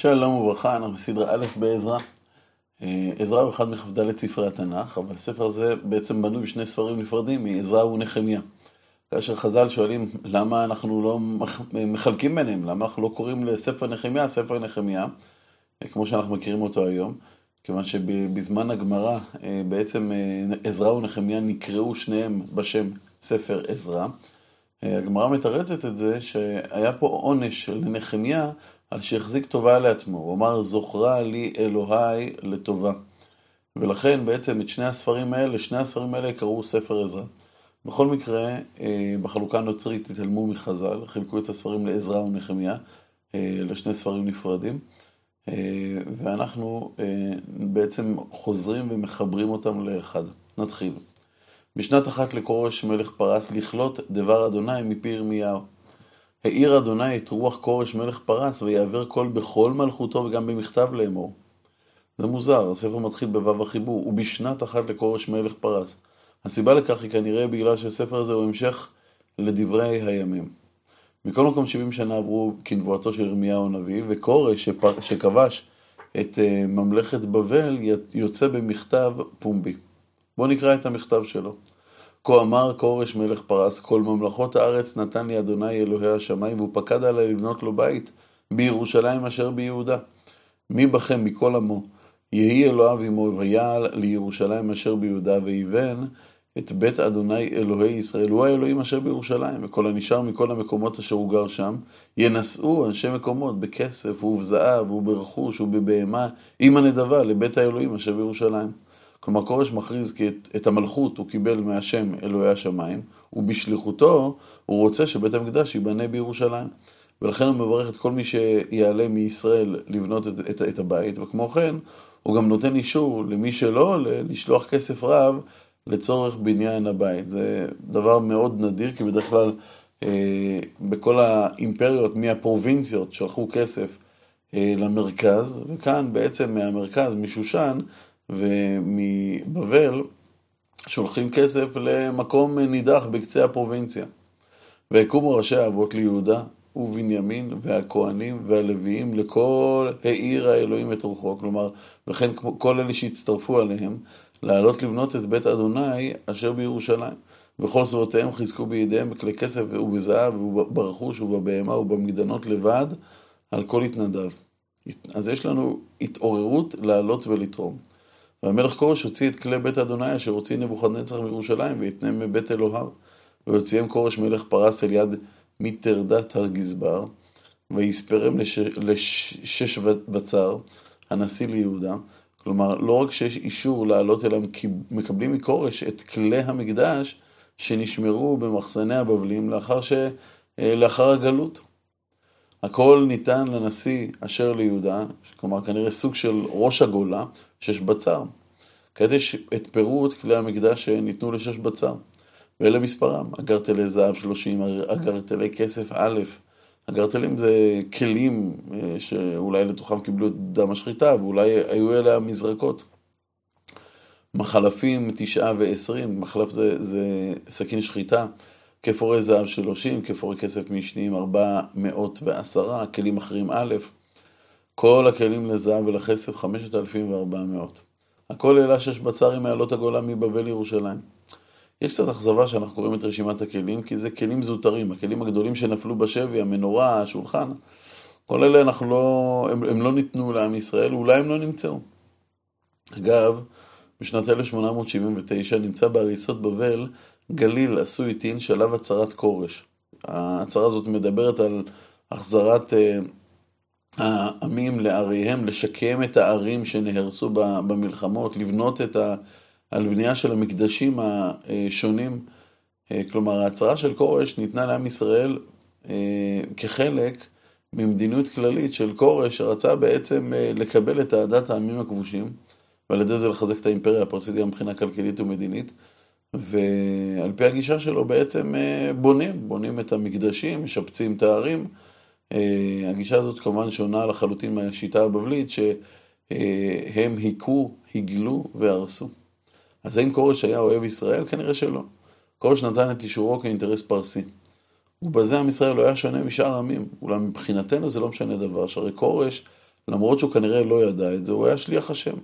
שלום וברכה, אנחנו בסדרה א' בעזרא. אה, עזרא הוא אחד מכ"ד ספרי התנ"ך, אבל הספר הזה בעצם בנוי בשני ספרים נפרדים, מעזרא ונחמיה. כאשר חז"ל שואלים למה אנחנו לא מחלקים ביניהם, למה אנחנו לא קוראים לספר נחמיה ספר נחמיה, אה, כמו שאנחנו מכירים אותו היום, כיוון שבזמן הגמרא אה, בעצם עזרא ונחמיה נקראו שניהם בשם ספר עזרא. הגמרא מתרצת את זה שהיה פה עונש לנחמיה על שהחזיק טובה לעצמו. הוא אמר, זוכרה לי אלוהי לטובה. ולכן בעצם את שני הספרים האלה, שני הספרים האלה קראו ספר עזרא. בכל מקרה, אה, בחלוקה הנוצרית התעלמו מחז"ל, חילקו את הספרים לעזרא ונחמיה, אה, לשני ספרים נפרדים, אה, ואנחנו בעצם חוזרים ומחברים אותם לאחד. נתחיל. בשנת אחת לכורש מלך פרס לכלות דבר אדוני מפי ירמיהו. העיר אדוני את רוח כורש מלך פרס ויעבר קול בכל מלכותו וגם במכתב לאמור. זה מוזר, הספר מתחיל בו"ב החיבור, ובשנת אחת לכורש מלך פרס. הסיבה לכך היא כנראה בגלל שהספר הזה הוא המשך לדברי הימים. מכל מקום 70 שנה עברו כנבואתו של ירמיהו הנביא, וכורש שכבש את אה, ממלכת בבל יוצא במכתב פומבי. בואו נקרא את המכתב שלו. כה אמר כורש מלך פרס, כל ממלכות הארץ נתן לי אדוני אלוהי השמיים, והוא פקד עלי לבנות לו בית בירושלים אשר ביהודה. מי בכם מכל עמו? יהי אלוהיו עמו, ויעל לירושלים אשר ביהודה, ויבן את בית אדוני אלוהי ישראל, הוא האלוהים אשר בירושלים, וכל הנשאר מכל המקומות אשר הוא גר שם, ינשאו אנשי מקומות בכסף ובזהב וברכוש ובבהמה, עם הנדבה לבית האלוהים אשר בירושלים. כלומר, כורש מכריז כי את, את המלכות הוא קיבל מהשם אלוהי השמיים, ובשליחותו הוא רוצה שבית המקדש ייבנה בירושלים. ולכן הוא מברך את כל מי שיעלה מישראל לבנות את, את, את הבית, וכמו כן, הוא גם נותן אישור למי שלא עולה לשלוח כסף רב לצורך בניין הבית. זה דבר מאוד נדיר, כי בדרך כלל אה, בכל האימפריות מהפרובינציות שלחו כסף אה, למרכז, וכאן בעצם מהמרכז, משושן, ומבבל שולחים כסף למקום נידח בקצה הפרובינציה. ויקומו ראשי האבות ליהודה ובנימין והכהנים והלוויים לכל העיר האלוהים את רוחו. כלומר, וכן כל אלה שהצטרפו עליהם, לעלות לבנות את בית אדוני אשר בירושלים. וכל שדותיהם חיזקו בידיהם בכלי כסף ובזהב וברכוש ובבהמה ובמגדנות לבד על כל התנדב. אז יש לנו התעוררות לעלות ולתרום. והמלך כורש הוציא את כלי בית אדוני אשר הוציא נבוכדנצר מירושלים ויתנם מבית אלוהיו. ויוציאם כורש מלך פרס אל יד מטרדת הגזבר, ויספרם לש... לשש בצר, הנשיא ליהודה. כלומר, לא רק שיש אישור לעלות אליהם, כי מקבלים מכורש את כלי המקדש שנשמרו במחסני הבבלים לאחר, ש... לאחר הגלות. הכל ניתן לנשיא אשר ליהודה, כלומר כנראה סוג של ראש הגולה, שש בצר. כעת יש את פירוט כלי המקדש שניתנו לשש בצר, ואלה מספרם, אגרטלי זהב שלושים, אגרטלי כסף א', אגרטלים זה כלים אה, שאולי לתוכם קיבלו את דם השחיטה, ואולי היו אלה המזרקות. מחלפים תשעה ועשרים, מחלף זה, זה סכין שחיטה. כפורי זהב שלושים, כפורי כסף משניים ארבע מאות ועשרה, כלים אחרים א', כל הכלים לזהב ולכסף חמשת אלפים וארבע מאות. הכל העלה שש בצרים מעלות הגולה מבבל לירושלים. יש קצת אכזבה שאנחנו קוראים את רשימת הכלים, כי זה כלים זוטרים, הכלים הגדולים שנפלו בשבי, המנורה, השולחן, כל אלה אנחנו לא, הם, הם לא ניתנו לעם ישראל, אולי הם לא נמצאו. אגב, בשנת 1879 נמצא בהריסות בבל גליל עשוי טין שלב הצהרת כורש. ההצהרה הזאת מדברת על החזרת אה, העמים לעריהם, לשקם את הערים שנהרסו במלחמות, לבנות את ה... על בנייה של המקדשים השונים. אה, כלומר, ההצהרה של כורש ניתנה לעם ישראל אה, כחלק ממדיניות כללית של כורש, שרצה בעצם לקבל את אהדת העמים הכבושים, ועל ידי זה לחזק את האימפריה הפרסית גם מבחינה כלכלית ומדינית. ועל פי הגישה שלו בעצם אה, בונים, בונים את המקדשים, משפצים את הערים. אה, הגישה הזאת כמובן שונה לחלוטין מהשיטה הבבלית, שהם היכו, הגלו והרסו. אז האם כורש היה אוהב ישראל? כנראה שלא. כורש נתן את אישורו כאינטרס פרסי. ובזה עם ישראל לא היה שונה משאר עמים. אולם מבחינתנו זה לא משנה דבר, שהרי כורש למרות שהוא כנראה לא ידע את זה, הוא היה שליח השם.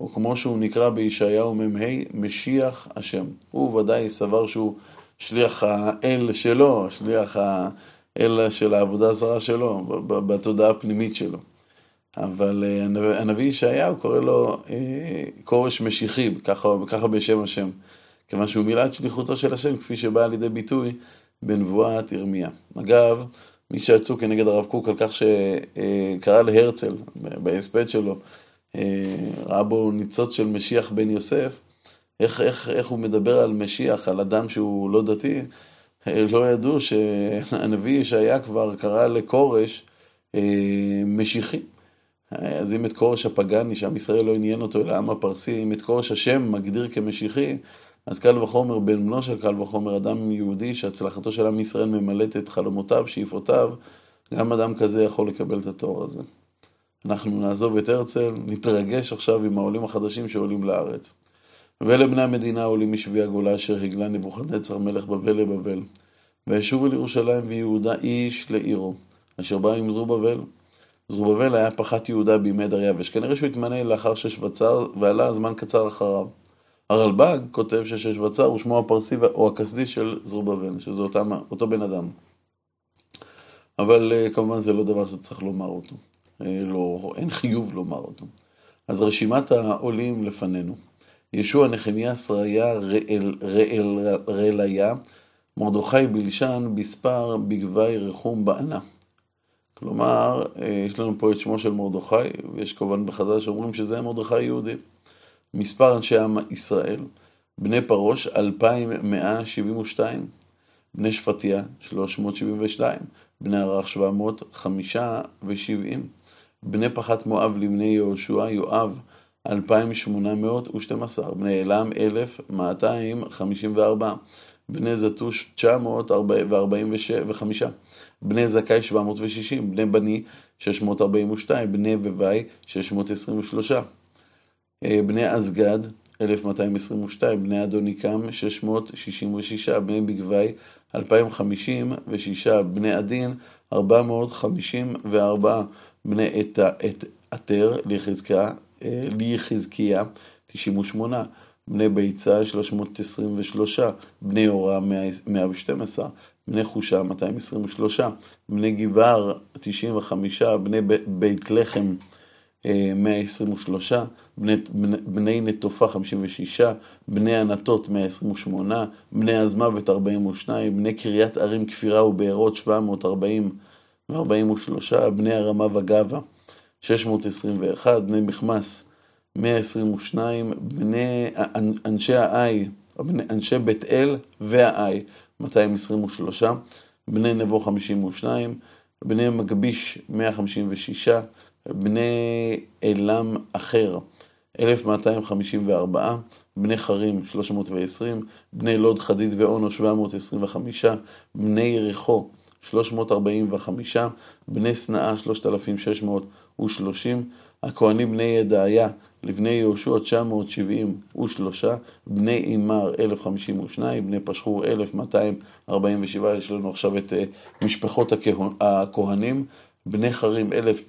או כמו שהוא נקרא בישעיהו מ"ה, משיח השם. הוא ודאי סבר שהוא שליח האל שלו, שליח האל של העבודה הזרה שלו, בתודעה הפנימית שלו. אבל אה, הנביא ישעיהו קורא לו אה, כורש משיחי, ככה, ככה בשם השם. כיוון שהוא מילא את שליחותו של השם, כפי שבאה לידי ביטוי בנבואת ירמיה. אגב, מי שיצאו כנגד הרב קוק על כך שקרא להרצל בהספד שלו, אה, ראה בו ניצוץ של משיח בן יוסף, איך, איך, איך הוא מדבר על משיח, על אדם שהוא לא דתי, אה, לא ידעו שהנביא ישעיה כבר קרא לכורש אה, משיחי. אז אם את כורש הפגני, שעם ישראל לא עניין אותו, אלא העם הפרסי, אם את כורש השם מגדיר כמשיחי, אז קל וחומר בן בנו של קל וחומר, אדם יהודי שהצלחתו של עם ישראל ממלאת את חלומותיו, שאיפותיו, גם אדם כזה יכול לקבל את התואר הזה. אנחנו נעזוב את הרצל, נתרגש עכשיו עם העולים החדשים שעולים לארץ. ולבני המדינה עולים משבי הגולה אשר הגלה נבוכדנצר מלך בבל לבבל. וישובו לירושלים ויהודה איש לעירו, אשר בא עם זרובבל. זרובבל היה פחת יהודה בימי דריווש, כנראה שהוא התמנה לאחר שש בצר, ועלה זמן קצר אחריו. הרלב"ג כותב ששש בצר הוא שמו הפרסי או הכסדי של זרובבל, שזה אותם, אותו בן אדם. אבל אה, כמובן זה לא דבר שצריך לומר אותו. אה, לא, אין חיוב לומר אותו. אז רשימת העולים לפנינו. ישוע, נחמיה, שריה, ראל, ראל, רליה, מרדכי בלשן, בספר, בגבי, רחום, בענה. כלומר, אה, יש לנו פה את שמו של מרדכי, ויש כמובן בחז"ל שאומרים שזה מרדכי יהודי. מספר אנשי עם ישראל, בני פרוש, 2,172, בני שפטיה, 372, בני ערך, 775, בני פחת מואב לבני יהושע, יואב, 2,812, בני אלם, 1,254, בני זטוש, 945, בני זכאי, 760, בני בני, 642, בני בבי, 623, אה, בני אסגד, 1222, בני אדוניקם, 666, בני בגבי, 2056, בני עדין, 454, בני עטר, ליחזקיה, 98, בני ביצה, 323, בני יורה, 112, בני חושה, 223, בני גבער, 95, בני בית לחם, 123, בני, בני נטופה 56, בני ענתות 128, בני עזמוות 42, בני קריית ערים כפירה ובארות 740 ו-43, בני הרמה וגבה 621, בני מחמס 122, בני אנשי האי, אנשי בית אל והאי 223, בני נבו 52, בני מגביש 156, בני אלם אחר, 1254, בני חרים, 320, בני לוד, חדיד ואונו, 725, בני יריחו, 345, בני שנאה, 3,630, הכהנים בני ידעיה, לבני יהושע 973, בני אימר 1052, בני פשחור 1247, יש לנו עכשיו את אה, משפחות הכהנים, בני חרים אלף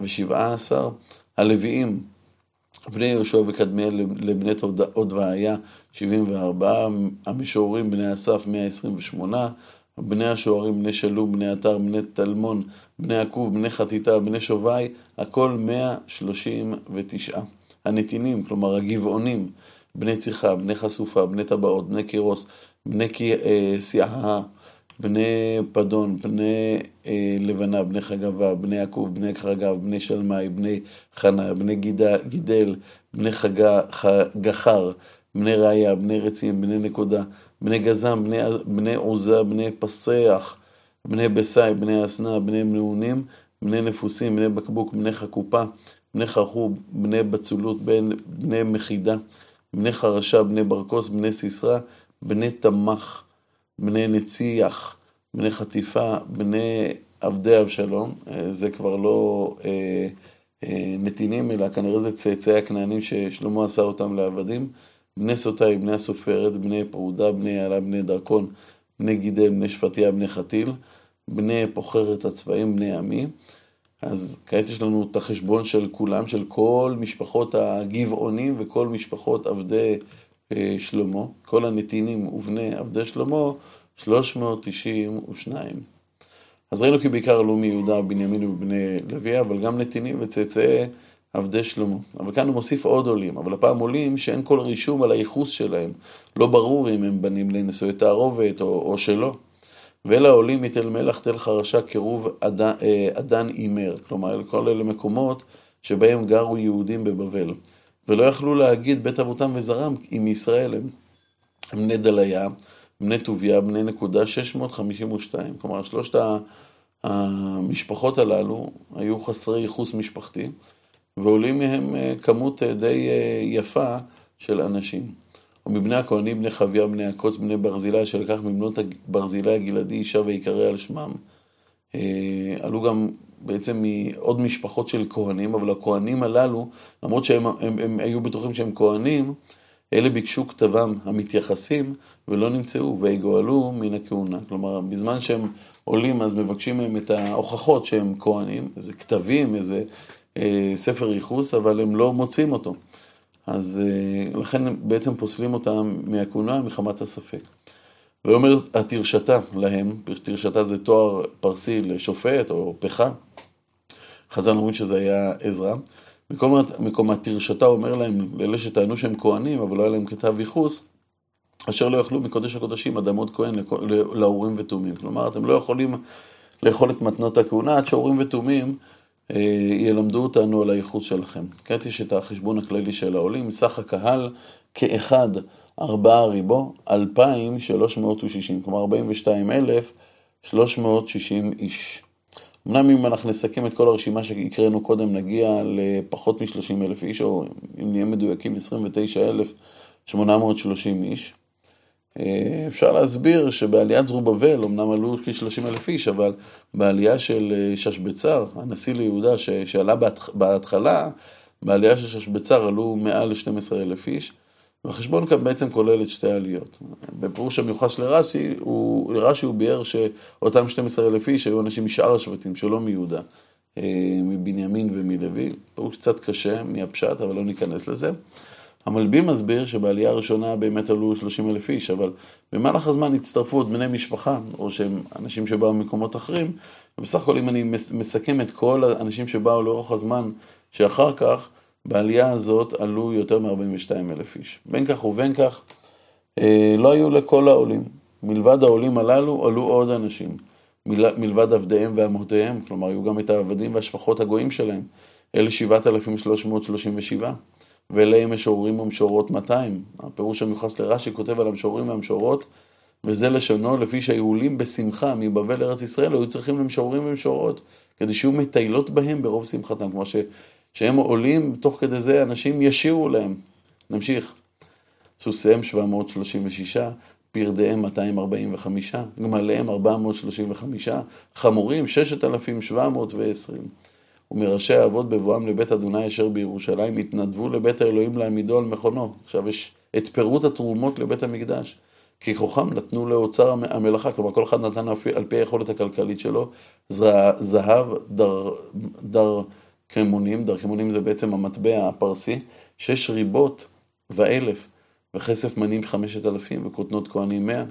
ושבעה עשר, הלוויים, בני יהושע וקדמיאל לבני שבעים וארבעה, המשוררים בני אסף מאה עשרים ושמונה, בני השוערים, בני שלום, בני עטר, בני טלמון, בני עקוב, בני חטיטה, בני שובי, הכל מאה שלושים ותשעה. הנתינים, כלומר הגבעונים, בני צריכה, בני חשופה, בני טבעות, בני קירוס, בני סיעה, אה, בני פדון, בני אה, לבנה, בני חגבה, בני יעקב, בני חגב, בני שלמי, בני חנה, בני גידל, גידל בני חגה, גחר, בני ראיה, בני רצים, בני נקודה, בני גזם, בני, בני עוזה, בני פסח, בני בסי, בני אסנה, בני מעונים, בני נפוסים, בני בקבוק, בני חקופה, בני חרחוב, בני בצולות, בני, בני מחידה, בני חרשה, בני ברקוס, בני סיסרא, בני תמח. בני נציח, בני חטיפה, בני עבדי אבשלום, אה, זה כבר לא אה, אה, נתינים, אלא כנראה זה צאצאי הכנענים ששלמה עשה אותם לעבדים. בני סוטאי, בני הסופרת, בני פרודה, בני יעלה, בני דרכון, בני גידל, בני שפטיה, בני חתיל, בני פוחרת הצבעים, בני עמי. אז כעת יש לנו את החשבון של כולם, של כל משפחות הגבעונים וכל משפחות עבדי אה, שלמה, כל הנתינים ובני עבדי שלמה, 392. אז ראינו כי בעיקר עלו מיהודה, בנימין ובני לוי, אבל גם נתינים וצאצאי עבדי שלמה. אבל כאן הוא מוסיף עוד עולים, אבל הפעם עולים שאין כל רישום על הייחוס שלהם. לא ברור אם הם בנים לנשואי תערובת או, או שלא. ואלה עולים מתל מלח, תל חרשה, קירוב עדן אה, אימר. כלומר, כל אלה מקומות שבהם גרו יהודים בבבל. ולא יכלו להגיד בית אבותם וזרם אם מישראל הם. הם בני דליה, בני טוביה, בני נקודה 652. כלומר, שלושת המשפחות הללו היו חסרי ייחוס משפחתי. ועולים מהם אה, כמות אה, די אה, יפה של אנשים. ומבני הכהנים בני חביה, בני הקוץ, בני ברזילי, שלקח מבנות ברזילי הגלעדי אישה ויקרא על שמם. עלו גם בעצם מעוד משפחות של כהנים, אבל הכהנים הללו, למרות שהם הם, הם היו בטוחים שהם כהנים, אלה ביקשו כתבם המתייחסים ולא נמצאו ויגואלו מן הכהונה. כלומר, בזמן שהם עולים אז מבקשים מהם את ההוכחות שהם כהנים, איזה כתבים, איזה ספר ייחוס, אבל הם לא מוצאים אותו. אז אה, לכן בעצם פוסלים אותם מהכהונה מחמת הספק. ואומר התרשתה להם, תרשתה זה תואר פרסי לשופט או פחה, חז"ל אומרים שזה היה עזרא. מקום, מקום התרשתה אומר להם, לאלה שטענו שהם כהנים, אבל לא היה להם כתב ייחוס, אשר לא יאכלו מקודש הקודשים אדמות כהן לאורים ותומים. כלומר, אתם לא יכולים לאכול את מתנות הכהונה עד שאורים ותומים אה, ילמדו אותנו על הייחוס שלכם. כעת יש את החשבון הכללי של העולים, סך הקהל כאחד ארבעה ריבו, 2,360, כלומר 42,360 איש. אמנם אם אנחנו נסכם את כל הרשימה שהקראנו קודם, נגיע לפחות מ-30 אלף איש, או אם נהיה מדויקים, 29,830 איש. אה, אפשר להסביר שבעליית זרובבל, אמנם עלו כ-30 אלף איש, אבל בעלייה של אה, ששבצר, הנשיא ליהודה שעלה בהתחלה, בעלייה של ששבצר עלו מעל ל-12 אלף איש, והחשבון כאן בעצם כולל את שתי העליות. בפירוש המיוחס לרש"י, הוא, לרש"י הוא ביאר שאותם 12 אלף איש היו אנשים משאר השבטים, שלא מיהודה, אה, מבנימין ומלוי. פירוש קצת קשה מהפשט, אבל לא ניכנס לזה. המלבים מסביר שבעלייה הראשונה באמת עלו 30 אלף איש, אבל במהלך הזמן הצטרפו עוד בני משפחה, או שהם אנשים שבאו ממקומות אחרים, ובסך הכל אם אני מסכם את כל האנשים שבאו לאורך הזמן שאחר כך, בעלייה הזאת עלו יותר מ-42 אלף איש. בין כך ובין כך, אה, לא היו לכל העולים. מלבד העולים הללו עלו עוד אנשים. מלבד עבדיהם ואמותיהם, כלומר היו גם את העבדים והשפחות הגויים שלהם. אלה 7,337. ואליהם משוררים ומשוררות 200. הפירוש המיוחס לרש"י כותב על המשוררים והמשוררות, וזה לשונו, לפי שהיו עולים בשמחה מבבל לארץ ישראל, היו צריכים למשוררים ומשוררות, כדי שיהיו מטיילות בהם ברוב שמחתם. כלומר שהם עולים, תוך כדי זה אנשים ישירו להם. נמשיך. סוסיהם 736, פרדיהם 245, גמליהם 435, חמורים 6,720. ומראשי האבות בבואם לבית אדוני אשר בירושלים התנדבו לבית האלוהים להעמידו על מכונו. עכשיו יש את פירוט התרומות לבית המקדש. כי כוחם נתנו לאוצר המלאכה, כלומר כל אחד נתן על פי היכולת הכלכלית שלו, זהב, דר, דר כמונים, דר כמונים זה בעצם המטבע הפרסי, שש ריבות ואלף, וכסף מנים חמשת אלפים, וכותנות כהנים מאה,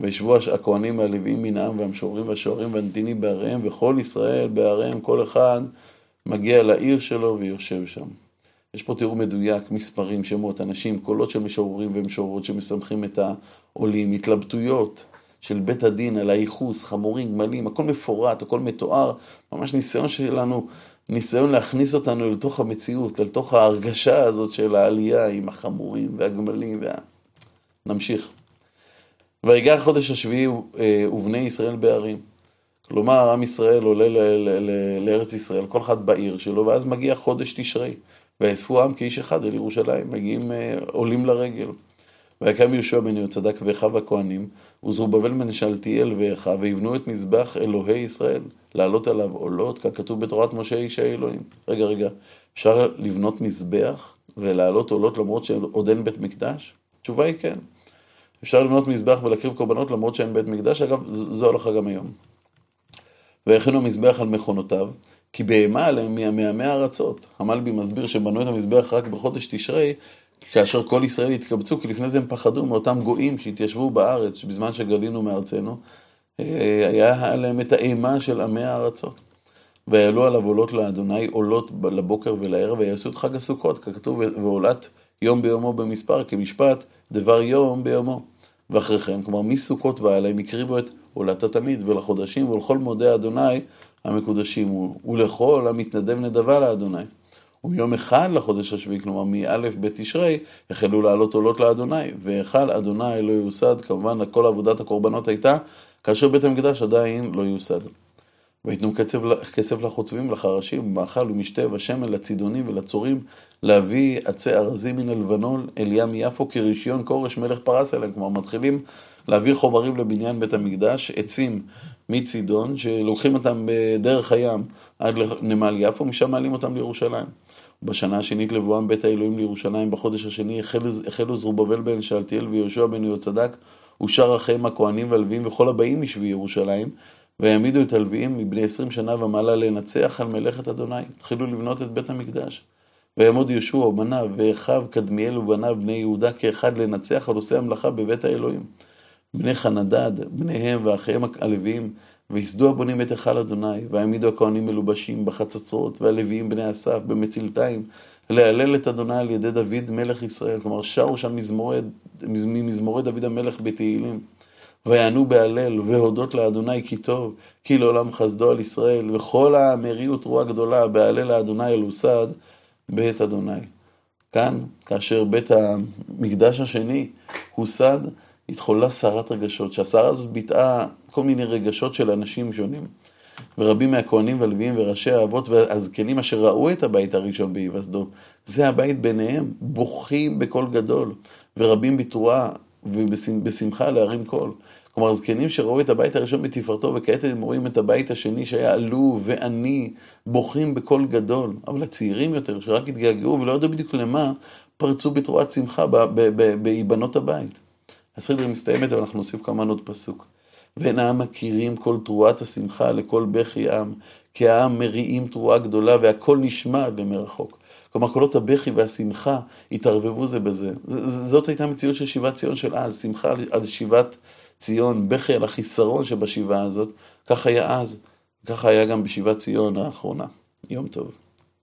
וישבו הכהנים והלוויים מן העם, והמשוררים והשוערים והנתינים בעריהם, וכל ישראל בעריהם, כל אחד מגיע לעיר שלו ויושב שם. יש פה תיאור מדויק, מספרים, שמות, אנשים, קולות של משוררים ומשוררות שמשמחים את העולים, התלבטויות של בית הדין על הייחוס, חמורים, גמלים, הכל מפורט, הכל מתואר, ממש ניסיון שלנו, ניסיון להכניס אותנו לתוך המציאות, לתוך ההרגשה הזאת של העלייה עם החמורים והגמלים. וה... נמשיך. ויגע החודש השביעי אה, ובני ישראל בערים. כלומר, עם ישראל עולה לארץ ישראל, כל אחד בעיר שלו, ואז מגיע חודש תשרי. ויאספו עם כאיש אחד אל ירושלים, מגיעים, אה, עולים לרגל. ויקם יהושע בן יהוצדק ואחיו הכהנים, וזרובבל בן שלתיאל ואחיו, ויבנו את מזבח אלוהי ישראל, לעלות עליו עולות, ככתוב בתורת משה איש האלוהים. רגע, רגע, אפשר לבנות מזבח ולעלות עולות למרות שעוד אין בית מקדש? התשובה היא כן. אפשר לבנות מזבח ולהקריב קורבנות למרות שאין בית מקדש, אגב, זו הלכה גם היום. ויכינו המזבח על מכונותיו, כי בהמה עליהם מעמי הארצות. המלבי מסביר שבנו את המזבח רק בחודש תשרי, כאשר כל ישראל התקבצו, כי לפני זה הם פחדו מאותם גויים שהתיישבו בארץ, בזמן שגלינו מארצנו, אה, היה עליהם את האימה של עמי הארצות. ויעלו עליו עולות לאדוני, עולות לבוקר ולערב, ויעשו את חג הסוכות, ככתוב, ועולת יום ביומו במספר, כמשפט, דבר יום ביומו. ואחרי כן, כלומר מסוכות והלאה, הם הקריבו את עולת התמיד, ולחודשים ולכל מודי אדוני המקודשים, ולכל המתנדב נדבה לאדוני. ומיום אחד לחודש השביעי, כלומר מא' בתשרי, החלו לעלות עולות לאדוני, והיכל אדוני לא יוסד, כמובן כל עבודת הקורבנות הייתה, כאשר בית המקדש עדיין לא יוסד. ויתנו כסף לחוצבים ולחרשים, מאכל ומשתה ושמן לצידונים ולצורים, להביא עצי ארזים מן הלבנון אל ים יפו כרישיון כורש מלך פרס אליהם. כלומר, מתחילים להביא חומרים לבניין בית המקדש, עצים מצידון, שלוקחים אותם בדרך הים עד לנמל יפו, משם מעלים אותם לירושלים. בשנה השנית לבואם בית האלוהים לירושלים, בחודש השני החלו זרובבל בן שאלתיאל ויהושע בן יהוצדק, ושאר אחיהם הכהנים והלוויים וכל הבאים משבי ירושלים, והעמידו את הלוויים מבני עשרים שנה ומעלה לנצח על מלאכת אדוני. התחילו לבנות את בית המקדש. ויעמוד יהושע ובניו, ואחיו קדמיאל ובניו בני יהודה כאחד לנצח על עושי המלאכה בבית האלוהים. בני חנדד, בניהם ואחיהם הלוויים, ויסדו הבונים את היכל אדוני, והעמידו הכהנים מלובשים בחצוצרות, והלוויים בני אסף במצלתיים, להלל את אדוני על ידי דוד מלך ישראל. כלומר, שרו שם ממזמורי דוד המלך בתהילים. ויענו בהלל, והודות לאדוני כי טוב, כי לעולם חסדו על ישראל, וכל העם הריעו תרועה גדולה, בהלל לאדוני אל הוסד, בית אדוני. כאן, כאשר בית המקדש השני הוסד, התחוללה סערת רגשות, שהסערה הזאת ביטאה כל מיני רגשות של אנשים שונים. ורבים מהכהנים והלוויים וראשי האבות והזקנים אשר ראו את הבית הראשון בהיווסדו, זה הבית ביניהם, בוכים בקול גדול, ורבים בתרועה ובשמחה להרים קול. כלומר, זקנים שראו את הבית הראשון בתפארתו, וכעת הם רואים את הבית השני שהיה עלוב ועני, בוכים בקול גדול. אבל הצעירים יותר, שרק התגעגעו ולא ידעו בדיוק למה, פרצו בתרועת שמחה בהיבנות הבית. הסדר מסתיימת, אבל אנחנו נוסיף כמובן עוד פסוק. ואין העם מכירים כל תרועת השמחה לכל בכי עם, כי העם מריעים תרועה גדולה והכל נשמע למרחוק. כלומר, קולות הבכי והשמחה התערבבו זה בזה. זאת הייתה מציאות של שיבת ציון של אז, שמחה על שיבת ציון, בכי על החיסרון שבשיבה הזאת, כך היה אז, ככה היה גם בשיבת ציון האחרונה. יום טוב.